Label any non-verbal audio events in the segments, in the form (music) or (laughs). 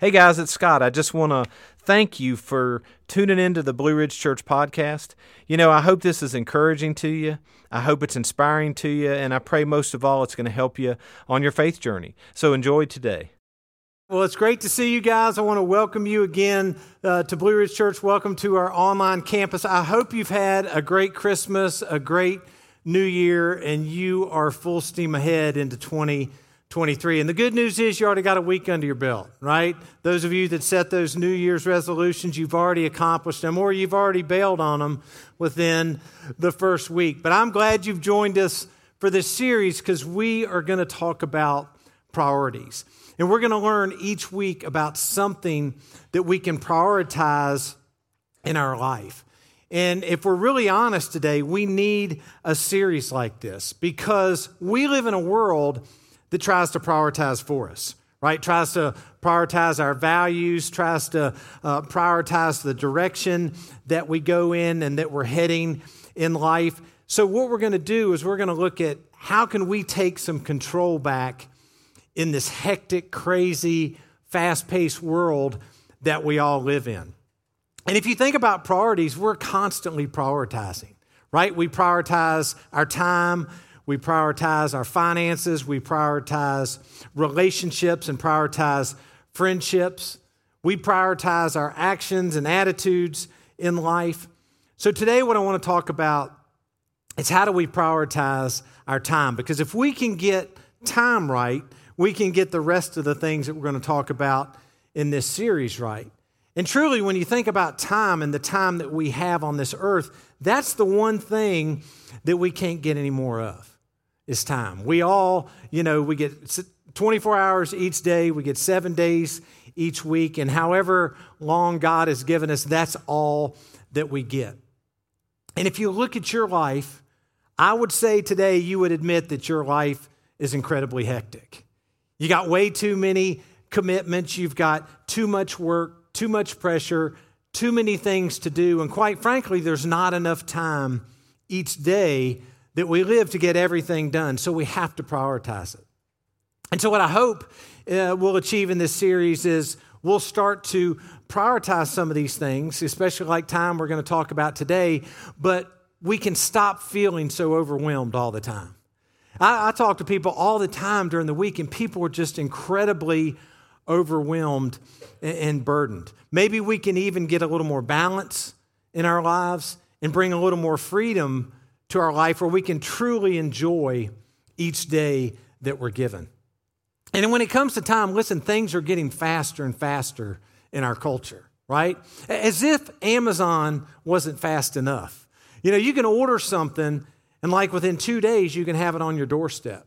Hey guys, it's Scott. I just want to thank you for tuning into the Blue Ridge Church podcast. You know, I hope this is encouraging to you. I hope it's inspiring to you, and I pray most of all it's going to help you on your faith journey. So enjoy today. Well, it's great to see you guys. I want to welcome you again uh, to Blue Ridge Church. Welcome to our online campus. I hope you've had a great Christmas, a great New Year, and you are full steam ahead into 2020. 23. And the good news is you already got a week under your belt, right? Those of you that set those New Year's resolutions, you've already accomplished them or you've already bailed on them within the first week. But I'm glad you've joined us for this series because we are going to talk about priorities. And we're going to learn each week about something that we can prioritize in our life. And if we're really honest today, we need a series like this because we live in a world that tries to prioritize for us, right? Tries to prioritize our values, tries to uh, prioritize the direction that we go in and that we're heading in life. So, what we're going to do is we're going to look at how can we take some control back in this hectic, crazy, fast paced world that we all live in. And if you think about priorities, we're constantly prioritizing, right? We prioritize our time, we prioritize our finances. We prioritize relationships and prioritize friendships. We prioritize our actions and attitudes in life. So, today, what I want to talk about is how do we prioritize our time? Because if we can get time right, we can get the rest of the things that we're going to talk about in this series right. And truly, when you think about time and the time that we have on this earth, that's the one thing that we can't get any more of is time. We all, you know, we get 24 hours each day, we get seven days each week, and however long God has given us, that's all that we get. And if you look at your life, I would say today you would admit that your life is incredibly hectic. You got way too many commitments, you've got too much work, too much pressure, too many things to do, and quite frankly, there's not enough time each day that we live to get everything done, so we have to prioritize it. And so, what I hope uh, we'll achieve in this series is we'll start to prioritize some of these things, especially like time we're going to talk about today, but we can stop feeling so overwhelmed all the time. I, I talk to people all the time during the week, and people are just incredibly overwhelmed and, and burdened. Maybe we can even get a little more balance in our lives and bring a little more freedom to our life where we can truly enjoy each day that we're given. And when it comes to time, listen, things are getting faster and faster in our culture, right? As if Amazon wasn't fast enough. You know, you can order something, and like within two days, you can have it on your doorstep.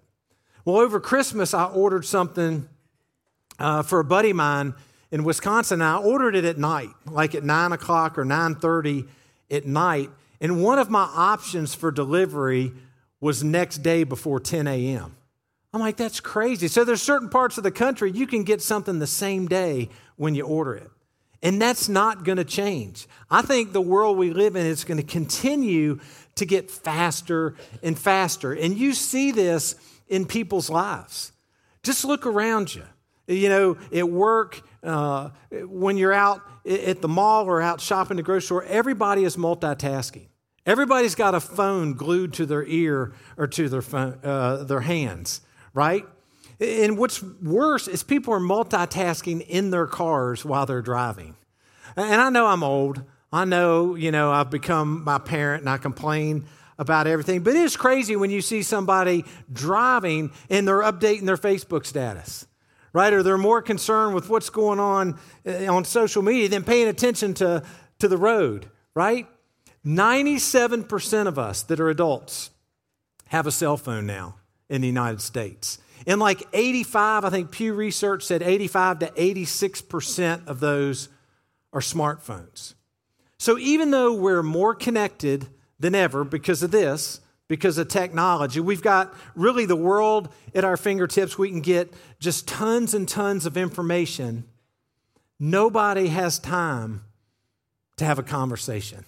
Well, over Christmas, I ordered something uh, for a buddy of mine in Wisconsin. I ordered it at night, like at nine o'clock or nine thirty at night. And one of my options for delivery was next day before 10 a.m. I'm like, that's crazy. So there's certain parts of the country you can get something the same day when you order it. And that's not going to change. I think the world we live in is going to continue to get faster and faster. And you see this in people's lives. Just look around you. You know, at work, uh, when you're out at the mall or out shopping the grocery store, everybody is multitasking. Everybody's got a phone glued to their ear or to their, phone, uh, their hands, right? And what's worse is people are multitasking in their cars while they're driving. And I know I'm old. I know, you know, I've become my parent and I complain about everything. But it's crazy when you see somebody driving and they're updating their Facebook status, right? Or they're more concerned with what's going on uh, on social media than paying attention to, to the road, right? 97% of us that are adults have a cell phone now in the United States. And like 85, I think Pew Research said 85 to 86% of those are smartphones. So even though we're more connected than ever because of this, because of technology, we've got really the world at our fingertips. We can get just tons and tons of information. Nobody has time to have a conversation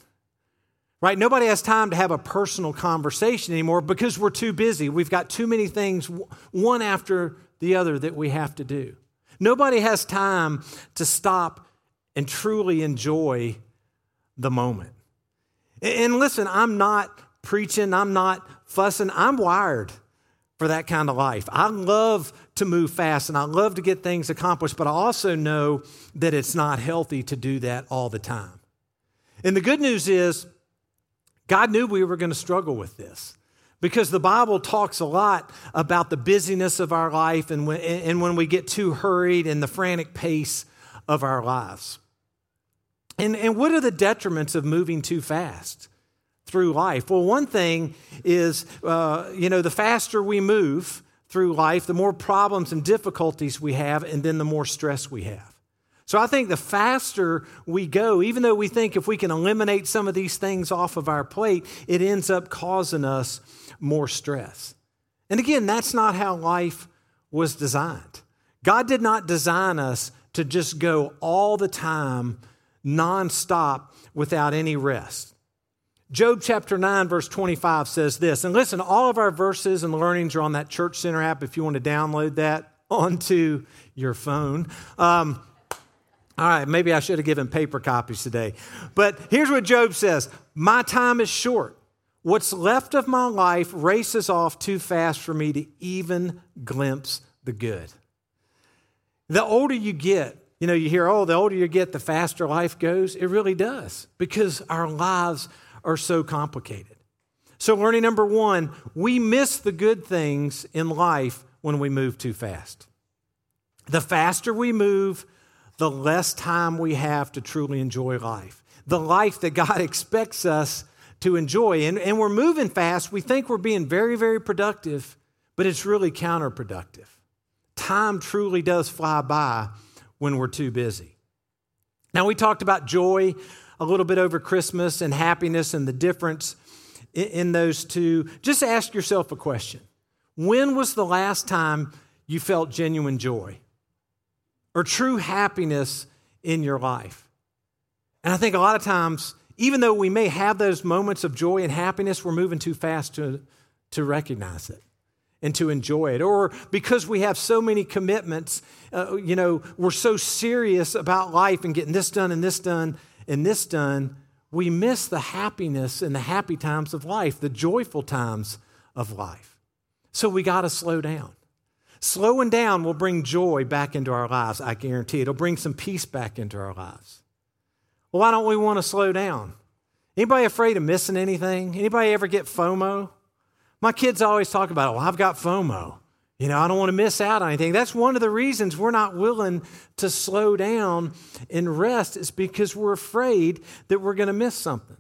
right? Nobody has time to have a personal conversation anymore because we're too busy. We've got too many things, one after the other, that we have to do. Nobody has time to stop and truly enjoy the moment. And listen, I'm not preaching, I'm not fussing, I'm wired for that kind of life. I love to move fast and I love to get things accomplished, but I also know that it's not healthy to do that all the time. And the good news is, God knew we were going to struggle with this because the Bible talks a lot about the busyness of our life and when, and when we get too hurried and the frantic pace of our lives. And, and what are the detriments of moving too fast through life? Well, one thing is, uh, you know, the faster we move through life, the more problems and difficulties we have, and then the more stress we have. So I think the faster we go, even though we think if we can eliminate some of these things off of our plate, it ends up causing us more stress. And again, that's not how life was designed. God did not design us to just go all the time, nonstop, without any rest. Job chapter 9, verse 25 says this. And listen, all of our verses and learnings are on that Church Center app if you want to download that (laughs) onto your phone. Um, all right, maybe I should have given paper copies today. But here's what Job says My time is short. What's left of my life races off too fast for me to even glimpse the good. The older you get, you know, you hear, oh, the older you get, the faster life goes. It really does because our lives are so complicated. So, learning number one, we miss the good things in life when we move too fast. The faster we move, the less time we have to truly enjoy life. The life that God (laughs) expects us to enjoy. And, and we're moving fast. We think we're being very, very productive, but it's really counterproductive. Time truly does fly by when we're too busy. Now, we talked about joy a little bit over Christmas and happiness and the difference in, in those two. Just ask yourself a question When was the last time you felt genuine joy? Or true happiness in your life. And I think a lot of times, even though we may have those moments of joy and happiness, we're moving too fast to, to recognize it and to enjoy it. Or because we have so many commitments, uh, you know, we're so serious about life and getting this done and this done and this done, we miss the happiness and the happy times of life, the joyful times of life. So we got to slow down. Slowing down will bring joy back into our lives, I guarantee. It'll bring some peace back into our lives. Well, why don't we want to slow down? Anybody afraid of missing anything? Anybody ever get FOMO? My kids always talk about, well, I've got FOMO. You know, I don't want to miss out on anything. That's one of the reasons we're not willing to slow down and rest is because we're afraid that we're going to miss something.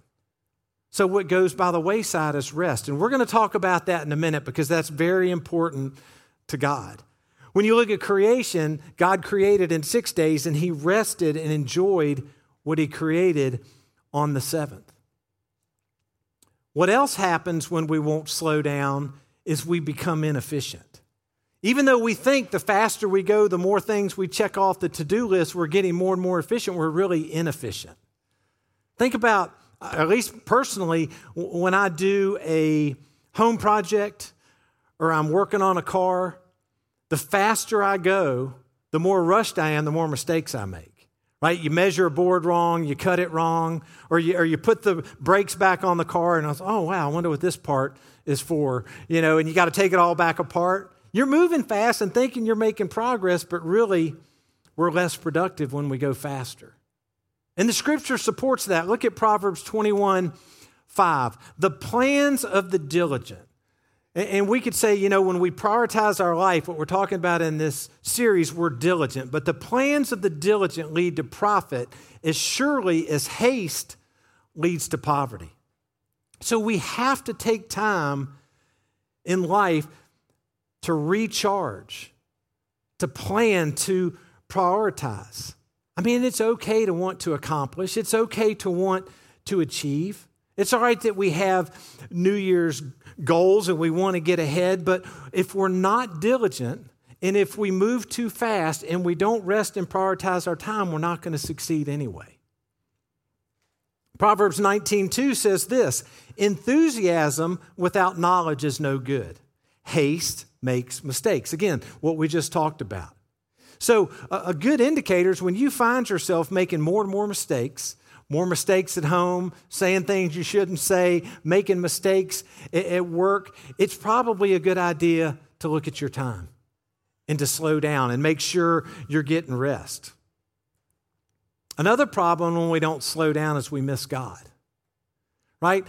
So what goes by the wayside is rest. And we're going to talk about that in a minute because that's very important to God. When you look at creation, God created in six days and he rested and enjoyed what he created on the seventh. What else happens when we won't slow down is we become inefficient. Even though we think the faster we go, the more things we check off the to do list, we're getting more and more efficient, we're really inefficient. Think about, at least personally, when I do a home project or I'm working on a car, the faster I go, the more rushed I am, the more mistakes I make. Right? You measure a board wrong, you cut it wrong, or you, or you put the brakes back on the car, and I was, oh, wow, I wonder what this part is for. You know, and you got to take it all back apart. You're moving fast and thinking you're making progress, but really, we're less productive when we go faster. And the scripture supports that. Look at Proverbs 21 5. The plans of the diligent and we could say, you know, when we prioritize our life, what we're talking about in this series, we're diligent. But the plans of the diligent lead to profit as surely as haste leads to poverty. So we have to take time in life to recharge, to plan, to prioritize. I mean, it's okay to want to accomplish, it's okay to want to achieve. It's all right that we have New Year's goals and we want to get ahead, but if we're not diligent and if we move too fast and we don't rest and prioritize our time, we're not going to succeed anyway. Proverbs 19:2 says this, enthusiasm without knowledge is no good. Haste makes mistakes. Again, what we just talked about. So, a, a good indicator is when you find yourself making more and more mistakes, more mistakes at home, saying things you shouldn't say, making mistakes at, work, it's probably a good idea to look at your time and to slow down and make sure you're getting rest. Another problem when we don't slow down is we miss God. Right?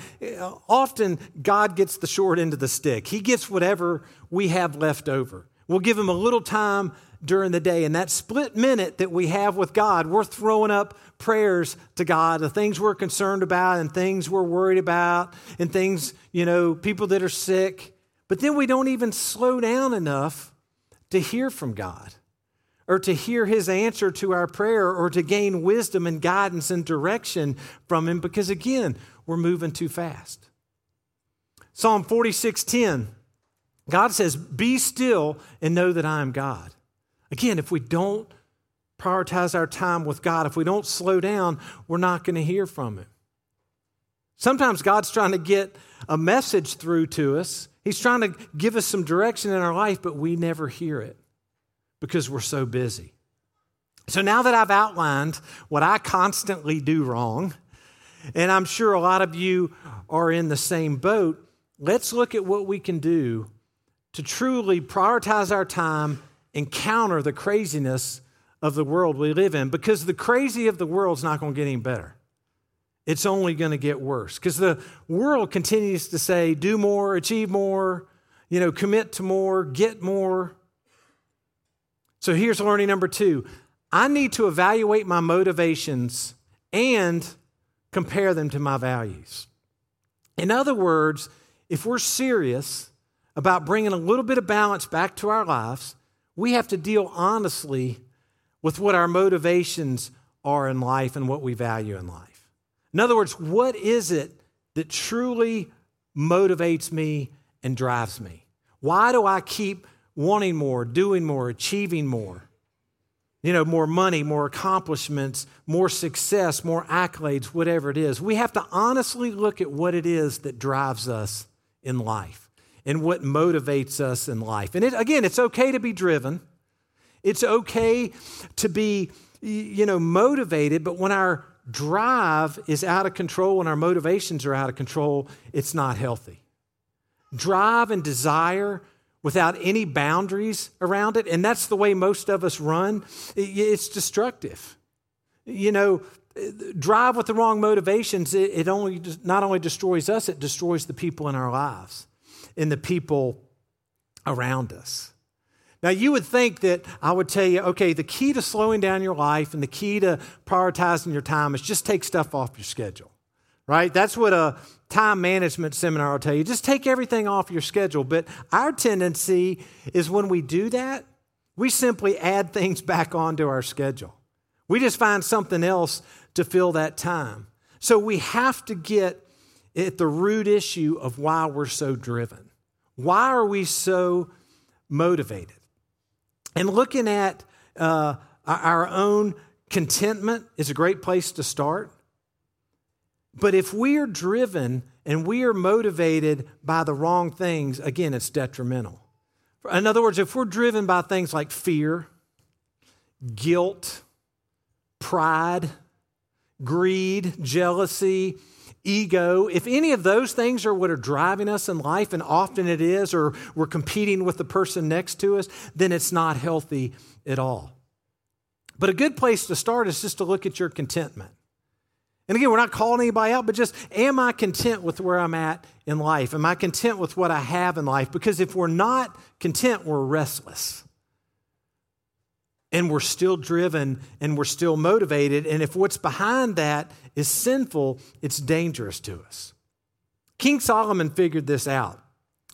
Often God gets the short end of the stick. He gets whatever we have left over. We'll give him a little time during the day. And that split minute that we have with God, we're throwing up prayers to God, the things we're concerned about and things we're worried about and things, you know, people that are sick. But then we don't even slow down enough to hear from God or to hear his answer to our prayer or to gain wisdom and guidance and direction from him because again, we're moving too fast. Psalm 46:10 God says, "Be still and know that I am God." Again, if we don't prioritize our time with God, if we don't slow down, we're not going to hear from him. Sometimes God's trying to get a message through to us. He's trying to give us some direction in our life, but we never hear it because we're so busy. So now that I've outlined what I constantly do wrong, and I'm sure a lot of you are in the same boat, let's look at what we can do to truly prioritize our time and counter the craziness of the world we live in because the crazy of the world is not going to get any better. It's only going to get worse because the world continues to say, do more, achieve more, you know, commit to more, get more. So here's learning number two I need to evaluate my motivations and compare them to my values. In other words, if we're serious about bringing a little bit of balance back to our lives, we have to deal honestly with what our motivations are in life and what we value in life. In other words, what is it that truly motivates me and drives me? Why do I keep wanting more, doing more, achieving more. You know, more money, more accomplishments, more success, more accolades, whatever it is. We have to honestly look at what it is that drives us in life and what motivates us in life. And it, again, it's okay to be driven. It's okay to be, you know, motivated, but when our drive is out of control, when our motivations are out of control, it's not healthy. Drive and desire without any boundaries around it. And that's the way most of us run. It's destructive. You know, drive with the wrong motivations, it only not only destroys us, it destroys the people in our lives and the people around us. Now, you would think that I would tell you, okay, the key to slowing down your life and the key to prioritizing your time is just take stuff off your schedule, right? That's what a time management seminar will tell you just take everything off your schedule. But our tendency is when we do that, we simply add things back onto our schedule. We just find something else to fill that time. So we have to get at the root issue of why we're so driven. Why are we so motivated? And looking at uh, our own contentment is a great place to start. But if we are driven and we are motivated by the wrong things, again, it's detrimental. In other words, if we're driven by things like fear, guilt, pride, greed, jealousy, ego, if any of those things are what are driving us in life, and often it is, or we're competing with the person next to us, then it's not healthy at all. But a good place to start is just to look at your contentment. And again, we're not calling anybody out, but just am I content with where I'm at in life? Am I content with what I have in life? Because if we're not content, we're restless. And we're still driven and we're still motivated. And if what's behind that is sinful, it's dangerous to us. King Solomon figured this out.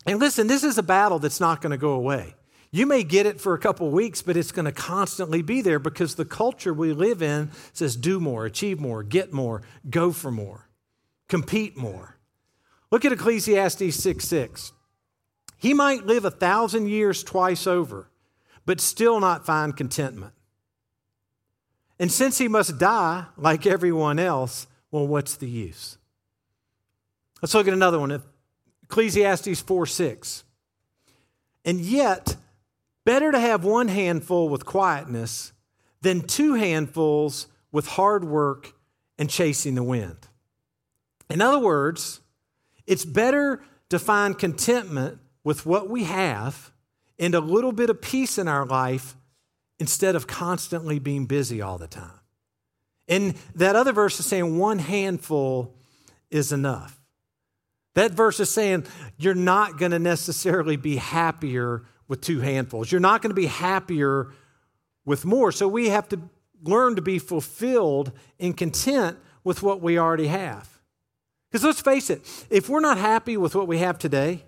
And listen, this is a battle that's not going to go away. You may get it for a couple weeks, but it's going to constantly be there because the culture we live in says do more, achieve more, get more, go for more, compete more. Look at Ecclesiastes 6 6. He might live a thousand years twice over, but still not find contentment. And since he must die like everyone else, well, what's the use? Let's look at another one Ecclesiastes 4 6. And yet, Better to have one handful with quietness than two handfuls with hard work and chasing the wind. In other words, it's better to find contentment with what we have and a little bit of peace in our life instead of constantly being busy all the time. And that other verse is saying one handful is enough. That verse is saying you're not going to necessarily be happier with two handfuls. You're not going to be happier with more. So we have to learn to be fulfilled and content with what we already have. Because let's face it, if we're not happy with what we have today,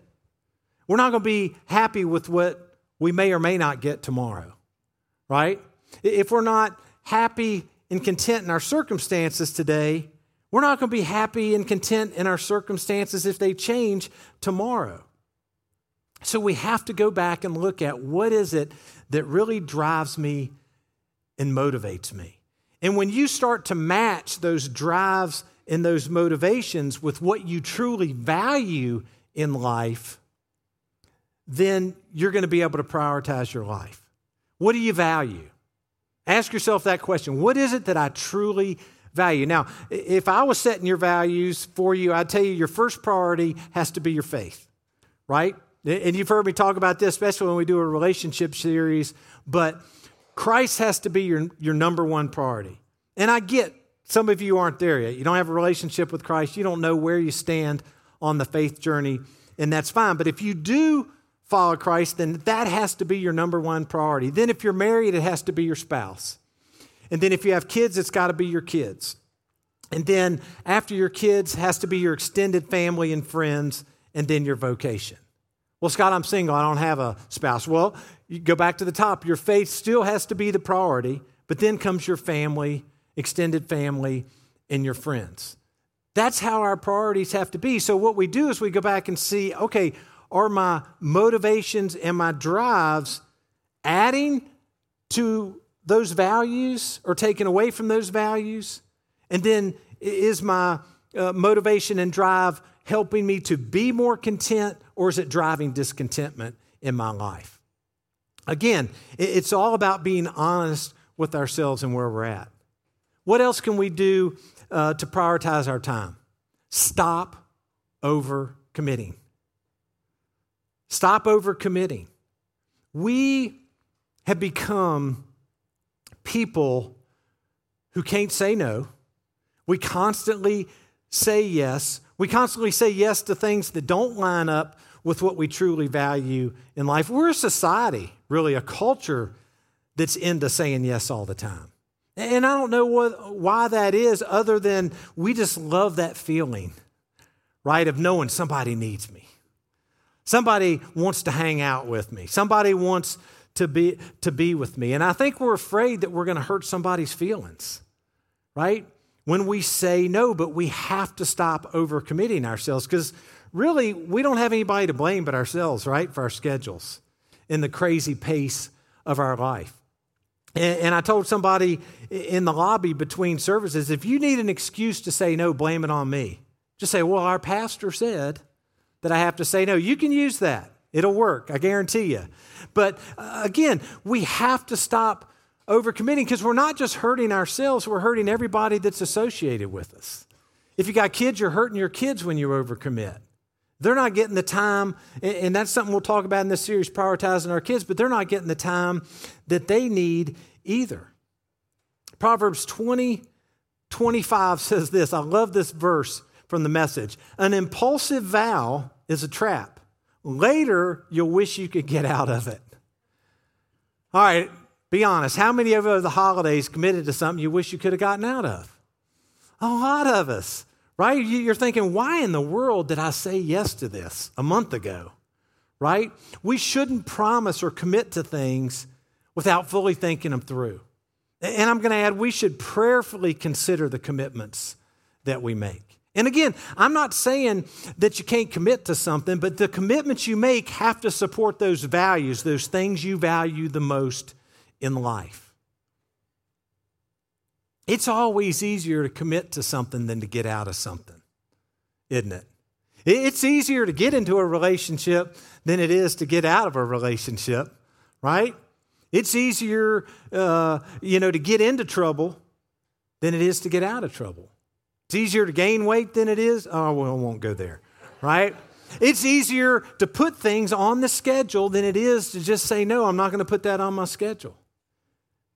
we're not going to be happy with what we may or may not get tomorrow, right? If we're not happy and content in our circumstances today, we're not going to be happy and content in our circumstances if they change tomorrow. So we have to go back and look at what is it that really drives me and motivates me. And when you start to match those drives and those motivations with what you truly value in life, then you're going to be able to prioritize your life. What do you value? Ask yourself that question. What is it that I truly value? Now, if I was setting your values for you, I'd tell you your first priority has to be your faith, right? And you've heard me talk about this, especially when we do a relationship series, but Christ has to be your, your number one priority. And I get some of you aren't there yet. You don't have a relationship with Christ. You don't know where you stand on the faith journey, and that's fine. But if you do follow Christ, then that has to be your number one priority. Then, if you're married, it has to be your spouse. And then, if you have kids, it's got to be your kids. And then, after your kids, has to be your extended family and friends, and then your vocation. Well, Scott, I'm single. I don't have a spouse. Well, you go back to the top. Your faith still has to be the priority, but then comes your family, extended family, and your friends. That's how our priorities have to be. So, what we do is we go back and see okay, are my motivations and my drives adding to those values or taking away from those values? And then is my uh, motivation and drive helping me to be more content or is it driving discontentment in my life? Again, it's all about being honest with ourselves and where we're at. What else can we do uh, to prioritize our time? Stop over committing. Stop overcommitting. We have become people who can't say no. We constantly say yes. We constantly say yes to things that don't line up with what we truly value in life. We're a society, really, a culture that's into saying yes all the time. And I don't know what, why that is, other than we just love that feeling, right, of knowing somebody needs me. Somebody wants to hang out with me. Somebody wants to be, to be with me. And I think we're afraid that we're going to hurt somebody's feelings, right? When we say no, but we have to stop overcommitting ourselves because really we don't have anybody to blame but ourselves, right, for our schedules and the crazy pace of our life. And, and I told somebody in the lobby between services if you need an excuse to say no, blame it on me. Just say, well, our pastor said that I have to say no. You can use that. It'll work, I guarantee you. But uh, again, we have to stop overcommitting because we're not just hurting ourselves, we're hurting everybody that's associated with us. If you got kids, you're hurting your kids when you overcommit. They're not getting the time, and that's something we'll talk about in this series, prioritizing our kids, but they're not getting the time that they need either. Proverbs 20, 25 says this. I love this verse from the message. An impulsive vow is a trap. Later, you'll wish you could get out of it. All right, be honest. How many of the holidays committed to something you wish you could have gotten out of? A lot of us, right? You're thinking, why in the world did I say yes to this a month ago? Right? We shouldn't promise or commit to things without fully thinking them through. And I'm going to add, we should prayerfully consider the commitments that we make. And again, I'm not saying that you can't commit to something, but the commitments you make have to support those values, those things you value the most in life. It's always easier to commit to something than to get out of something, isn't it? It's easier to get into a relationship than it is to get out of a relationship, right? It's easier, uh, you know, to get into trouble than it is to get out of trouble. It's easier to gain weight than it is. Oh, well, I won't go there, right? It's easier to put things on the schedule than it is to just say, no, I'm not going to put that on my schedule.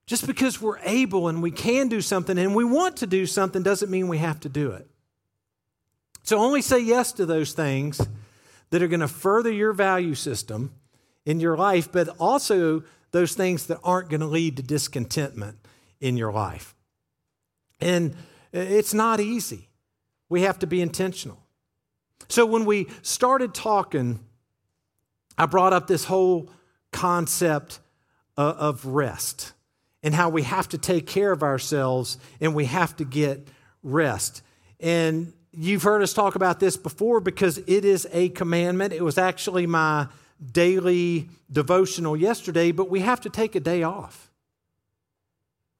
Just because we're able and we can do something and we want to do something doesn't mean we have to do it. So only say yes to those things that are going to further your value system in your life, but also those things that aren't going to lead to discontentment in your life. And it's not easy. We have to be intentional. So when we started talking, I brought up this whole concept uh, of rest and how we have to take care of ourselves and we have to get rest. And you've heard us talk about this before because it is a commandment. It was actually my daily devotional yesterday, but we have to take a day off.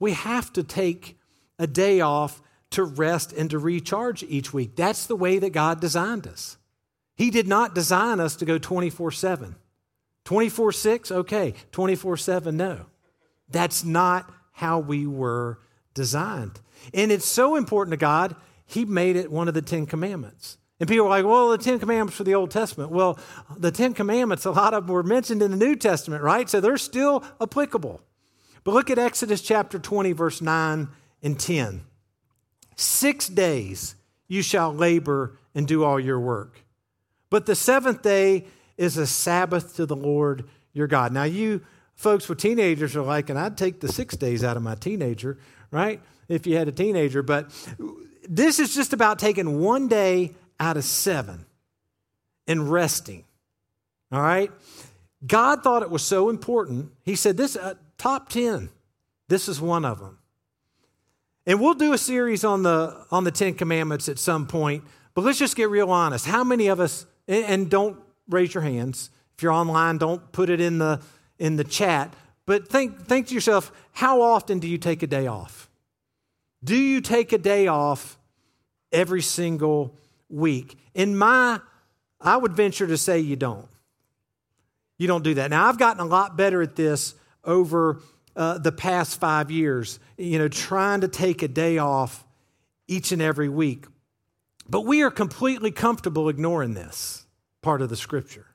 We have to take a day off to rest and to recharge each week. That's the way that God designed us. He did not design us to go 24 7. 24 6, okay. 24 7, no. That's not how we were designed. And it's so important to God, He made it one of the Ten Commandments. And people are like, well, the Ten Commandments for the Old Testament. Well, the Ten Commandments, a lot of them were mentioned in the New Testament, right? So they're still applicable. But look at Exodus chapter 20, verse 9 and 10. Six days you shall labor and do all your work. But the seventh day is a Sabbath to the Lord your God. Now, you folks with teenagers are like, and I'd take the six days out of my teenager, right? If you had a teenager. But this is just about taking one day out of seven and resting. All right? God thought it was so important. He said, This uh, top 10, this is one of them. And we'll do a series on the, on the Ten Commandments at some point, but let's just get real honest. How many of us, and don't raise your hands. If you're online, don't put it in the, in the chat. But think, think to yourself, how often do you take a day off? Do you take a day off every single week? In my, I would venture to say you don't. You don't do that. Now, I've gotten a lot better at this over uh, the past five years, you know, trying to take a day off each and every week. But we are completely comfortable ignoring this part of the scripture.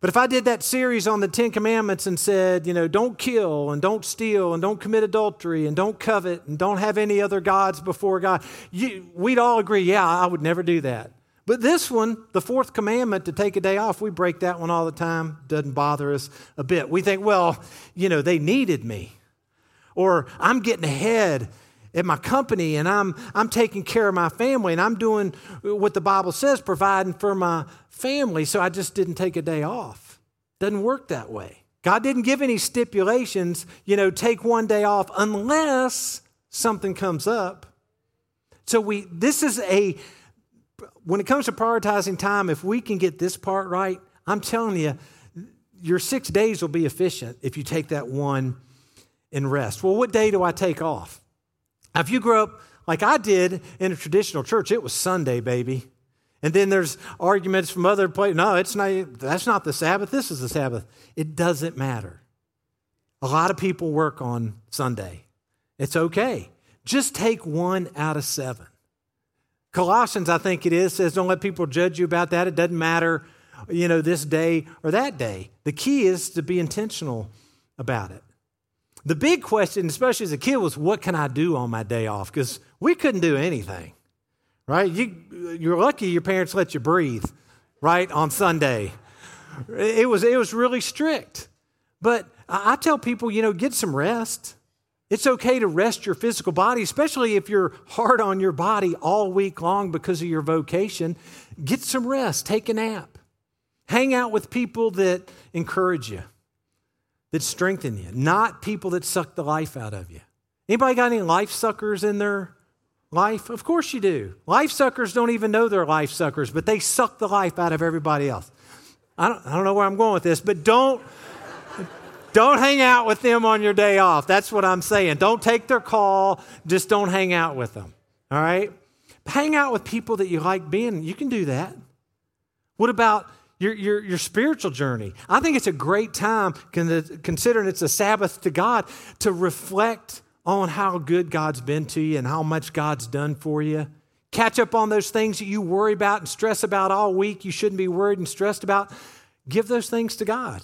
But if I did that series on the Ten Commandments and said, you know, don't kill and don't steal and don't commit adultery and don't covet and don't have any other gods before God, you, we'd all agree, yeah, I would never do that. But this one, the fourth commandment to take a day off, we break that one all the time. Doesn't bother us a bit. We think, well, you know, they needed me. Or I'm getting ahead at my company and I'm, I'm taking care of my family and I'm doing what the Bible says, providing for my family. So I just didn't take a day off. Doesn't work that way. God didn't give any stipulations, you know, take one day off unless something comes up. So we this is a when it comes to prioritizing time, if we can get this part right, I'm telling you, your six days will be efficient if you take that one and rest. Well, what day do I take off? Now, if you grew up like I did in a traditional church, it was Sunday, baby. And then there's arguments from other places. No, it's not, that's not the Sabbath. This is the Sabbath. It doesn't matter. A lot of people work on Sunday. It's okay. Just take one out of seven. Colossians, I think it is, says don't let people judge you about that. It doesn't matter, you know, this day or that day. The key is to be intentional about it. The big question, especially as a kid, was what can I do on my day off? Because we couldn't do anything, right? You, you're lucky your parents let you breathe, right, on Sunday. It was, it was really strict. But I tell people, you know, get some rest. It's okay to rest your physical body, especially if you're hard on your body all week long because of your vocation. Get some rest, take a nap, hang out with people that encourage you that strengthen you, not people that suck the life out of you. Anybody got any life suckers in their life? Of course you do. Life suckers don't even know they're life suckers, but they suck the life out of everybody else. I don't, I don't know where I'm going with this, but don't don't hang out with them on your day off. That's what I'm saying. Don't take their call, just don't hang out with them. All right? Hang out with people that you like being. You can do that. What about your, your, your spiritual journey. I think it's a great time, considering it's a Sabbath to God, to reflect on how good God's been to you and how much God's done for you. Catch up on those things that you worry about and stress about all week, you shouldn't be worried and stressed about. Give those things to God.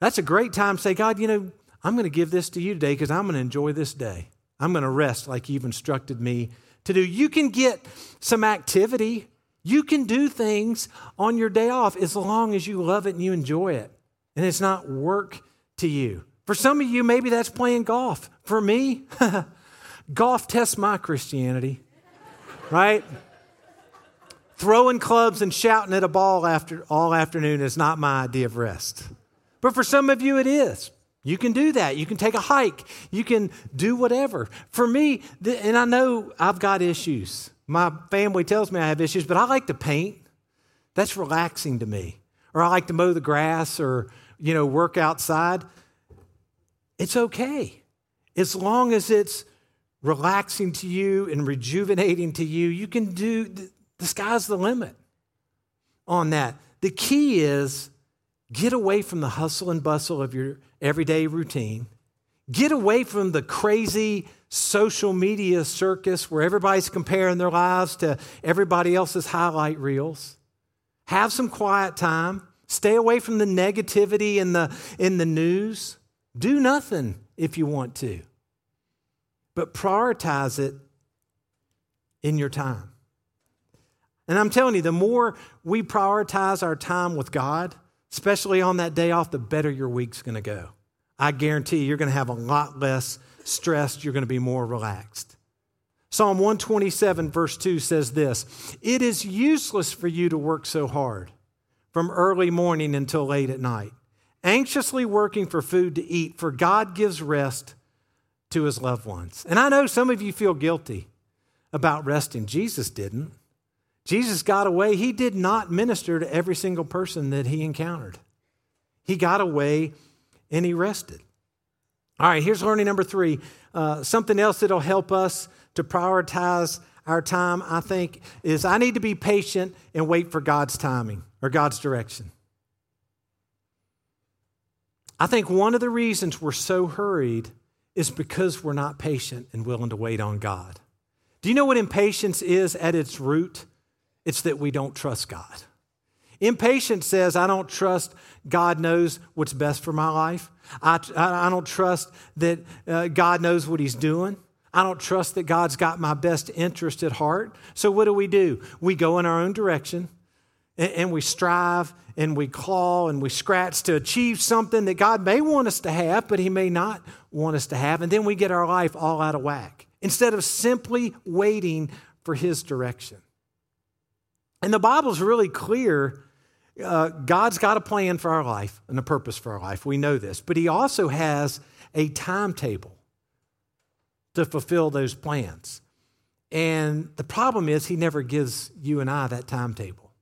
That's a great time to say, God, you know, I'm going to give this to you today because I'm going to enjoy this day. I'm going to rest like you've instructed me to do. You can get some activity you can do things on your day off as long as you love it and you enjoy it, and it's not work to you. For some of you, maybe that's playing golf. For me, (laughs) golf tests my Christianity, right? Throwing clubs and shouting at a ball after, all afternoon is not my idea of rest. But for some of you, it is. You can do that. You can take a hike. You can do whatever. For me, and I know I've got issues. My family tells me I have issues, but I like to paint. That's relaxing to me. Or I like to mow the grass or, you know, work outside. It's okay. As long as it's relaxing to you and rejuvenating to you, you can do, the sky's the limit on that. The key is get away from the hustle and bustle of your everyday routine. Get away from the crazy social media circus where everybody's comparing their lives to everybody else's highlight reels. Have some quiet time. Stay away from the negativity in the, in the news. Do nothing if you want to, but prioritize it in your time. And I'm telling you, the more we prioritize our time with God, especially on that day off, the better your week's going to go. I guarantee you, you're going to have a lot less stressed, you're going to be more relaxed. Psalm 127, verse 2 says this It is useless for you to work so hard from early morning until late at night, anxiously working for food to eat, for God gives rest to his loved ones. And I know some of you feel guilty about resting. Jesus didn't. Jesus got away. He did not minister to every single person that he encountered. He got away and he rested. All right, here's learning number three. Uh, something else that'll help us to prioritize our time, I think, is I need to be patient and wait for God's timing or God's direction. I think one of the reasons we're so hurried is because we're not patient and willing to wait on God. Do you know what impatience is at its root? It's that we don't trust God. Impatience says, I don't trust God knows what's best for my life. I, I don't trust that uh, God knows what He's doing. I don't trust that God's got my best interest at heart. So, what do we do? We go in our own direction and, and we strive and we claw and we scratch to achieve something that God may want us to have, but He may not want us to have. And then we get our life all out of whack instead of simply waiting for His direction. And the Bible's really clear uh, God's got a plan for our life and a purpose for our life. We know this. But He also has a timetable to fulfill those plans. And the problem is, He never gives you and I that timetable.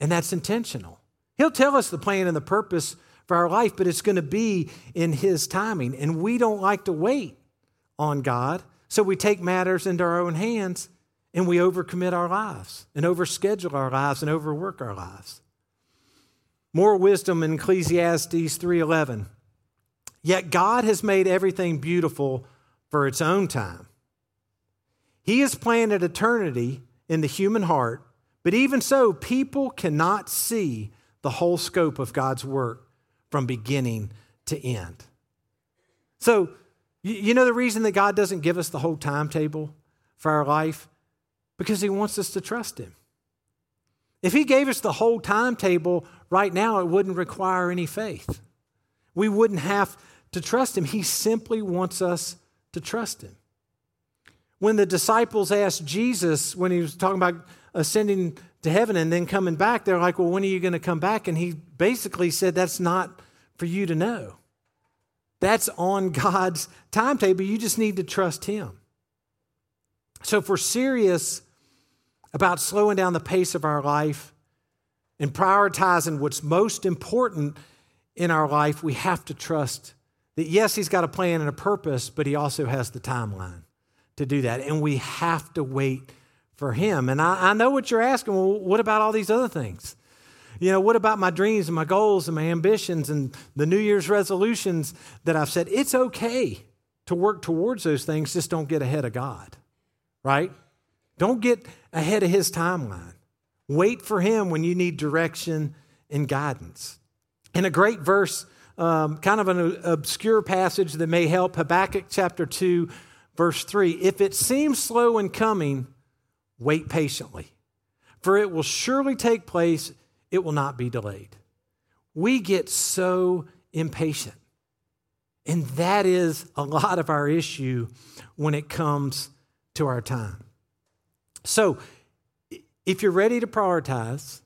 And that's intentional. He'll tell us the plan and the purpose for our life, but it's going to be in His timing. And we don't like to wait on God. So we take matters into our own hands and we overcommit our lives and overschedule our lives and overwork our lives. More wisdom in Ecclesiastes 3:11. Yet God has made everything beautiful for its own time. He has planted eternity in the human heart, but even so, people cannot see the whole scope of God's work from beginning to end. So, you know the reason that God doesn't give us the whole timetable for our life? Because He wants us to trust Him. If He gave us the whole timetable right now, it wouldn't require any faith. We wouldn't have to trust Him. He simply wants us to trust Him. When the disciples asked Jesus, when He was talking about ascending to heaven and then coming back, they're like, Well, when are you going to come back? And He basically said, That's not for you to know. That's on God's timetable. You just need to trust Him. So, if we're serious about slowing down the pace of our life and prioritizing what's most important in our life, we have to trust that yes, He's got a plan and a purpose, but He also has the timeline to do that. And we have to wait for Him. And I, I know what you're asking well, what about all these other things? You know, what about my dreams and my goals and my ambitions and the New Year's resolutions that I've said? It's okay to work towards those things, just don't get ahead of God, right? Don't get ahead of His timeline. Wait for Him when you need direction and guidance. In a great verse, um, kind of an obscure passage that may help, Habakkuk chapter 2, verse 3 If it seems slow in coming, wait patiently, for it will surely take place, it will not be delayed. We get so impatient. And that is a lot of our issue when it comes to our time. So, if you're ready to prioritize,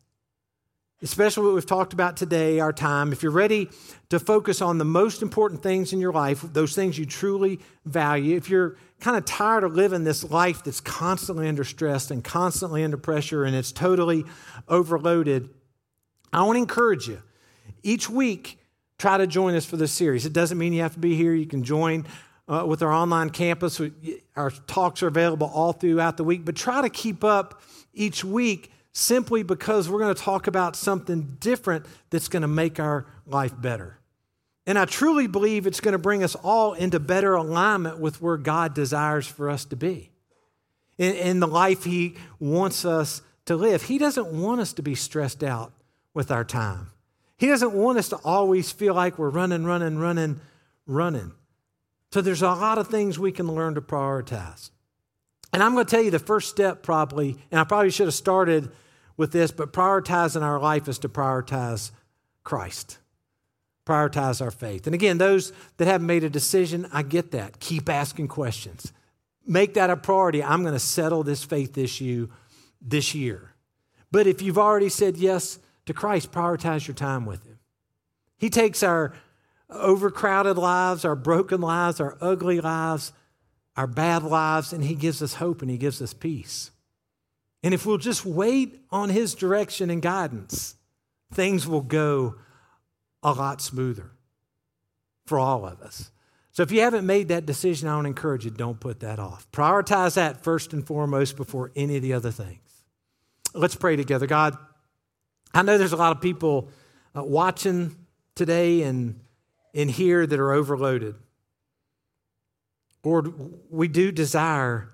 especially what we've talked about today, our time, if you're ready to focus on the most important things in your life, those things you truly value, if you're kind of tired of living this life that's constantly under stress and constantly under pressure and it's totally overloaded, I want to encourage you. Each week, try to join us for this series. It doesn't mean you have to be here. You can join uh, with our online campus. Our talks are available all throughout the week, but try to keep up each week simply because we're going to talk about something different that's going to make our life better. And I truly believe it's going to bring us all into better alignment with where God desires for us to be in, in the life He wants us to live. He doesn't want us to be stressed out with our time. He doesn't want us to always feel like we're running, running, running, running. So there's a lot of things we can learn to prioritize. And I'm going to tell you the first step, probably, and I probably should have started with this, but prioritizing our life is to prioritize Christ, prioritize our faith. And again, those that haven't made a decision, I get that. Keep asking questions. Make that a priority. I'm going to settle this faith issue this year. But if you've already said yes to Christ, prioritize your time with Him. He takes our overcrowded lives, our broken lives, our ugly lives, our bad lives, and He gives us hope and He gives us peace. And if we'll just wait on His direction and guidance, things will go a lot smoother for all of us. So if you haven't made that decision, I want to encourage you don't put that off. Prioritize that first and foremost before any of the other things. Let's pray together. God, I know there's a lot of people uh, watching today and in here that are overloaded. Lord, we do desire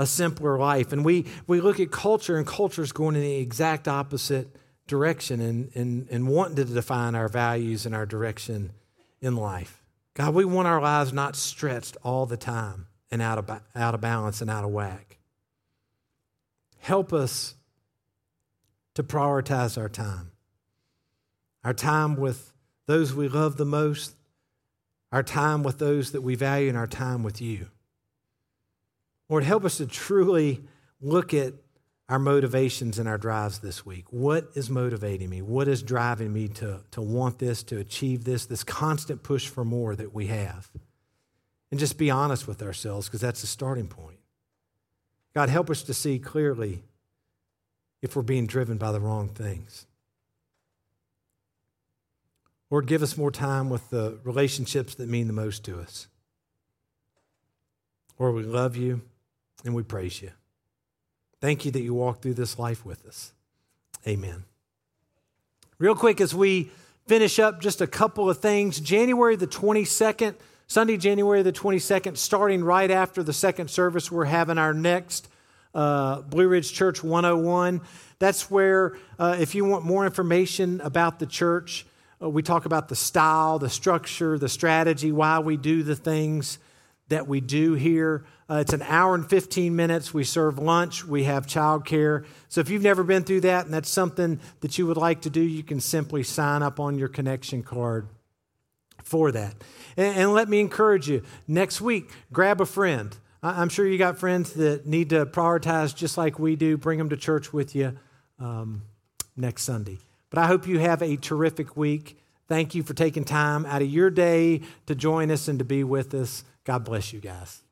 a simpler life. And we, we look at culture, and culture is going in the exact opposite direction and, and, and wanting to define our values and our direction in life. God, we want our lives not stretched all the time and out of, out of balance and out of whack. Help us to prioritize our time. Our time with those we love the most, our time with those that we value, and our time with you. Lord, help us to truly look at our motivations and our drives this week. What is motivating me? What is driving me to, to want this, to achieve this, this constant push for more that we have? And just be honest with ourselves because that's the starting point. God, help us to see clearly if we're being driven by the wrong things. Lord, give us more time with the relationships that mean the most to us. Lord, we love you and we praise you. Thank you that you walk through this life with us. Amen. Real quick, as we finish up, just a couple of things. January the 22nd, Sunday, January the 22nd, starting right after the second service, we're having our next uh, Blue Ridge Church 101. That's where, uh, if you want more information about the church, we talk about the style, the structure, the strategy, why we do the things that we do here. Uh, it's an hour and 15 minutes. We serve lunch, we have childcare. So if you've never been through that and that's something that you would like to do, you can simply sign up on your connection card for that. And, and let me encourage you next week, grab a friend. I'm sure you got friends that need to prioritize just like we do. Bring them to church with you um, next Sunday. But I hope you have a terrific week. Thank you for taking time out of your day to join us and to be with us. God bless you guys.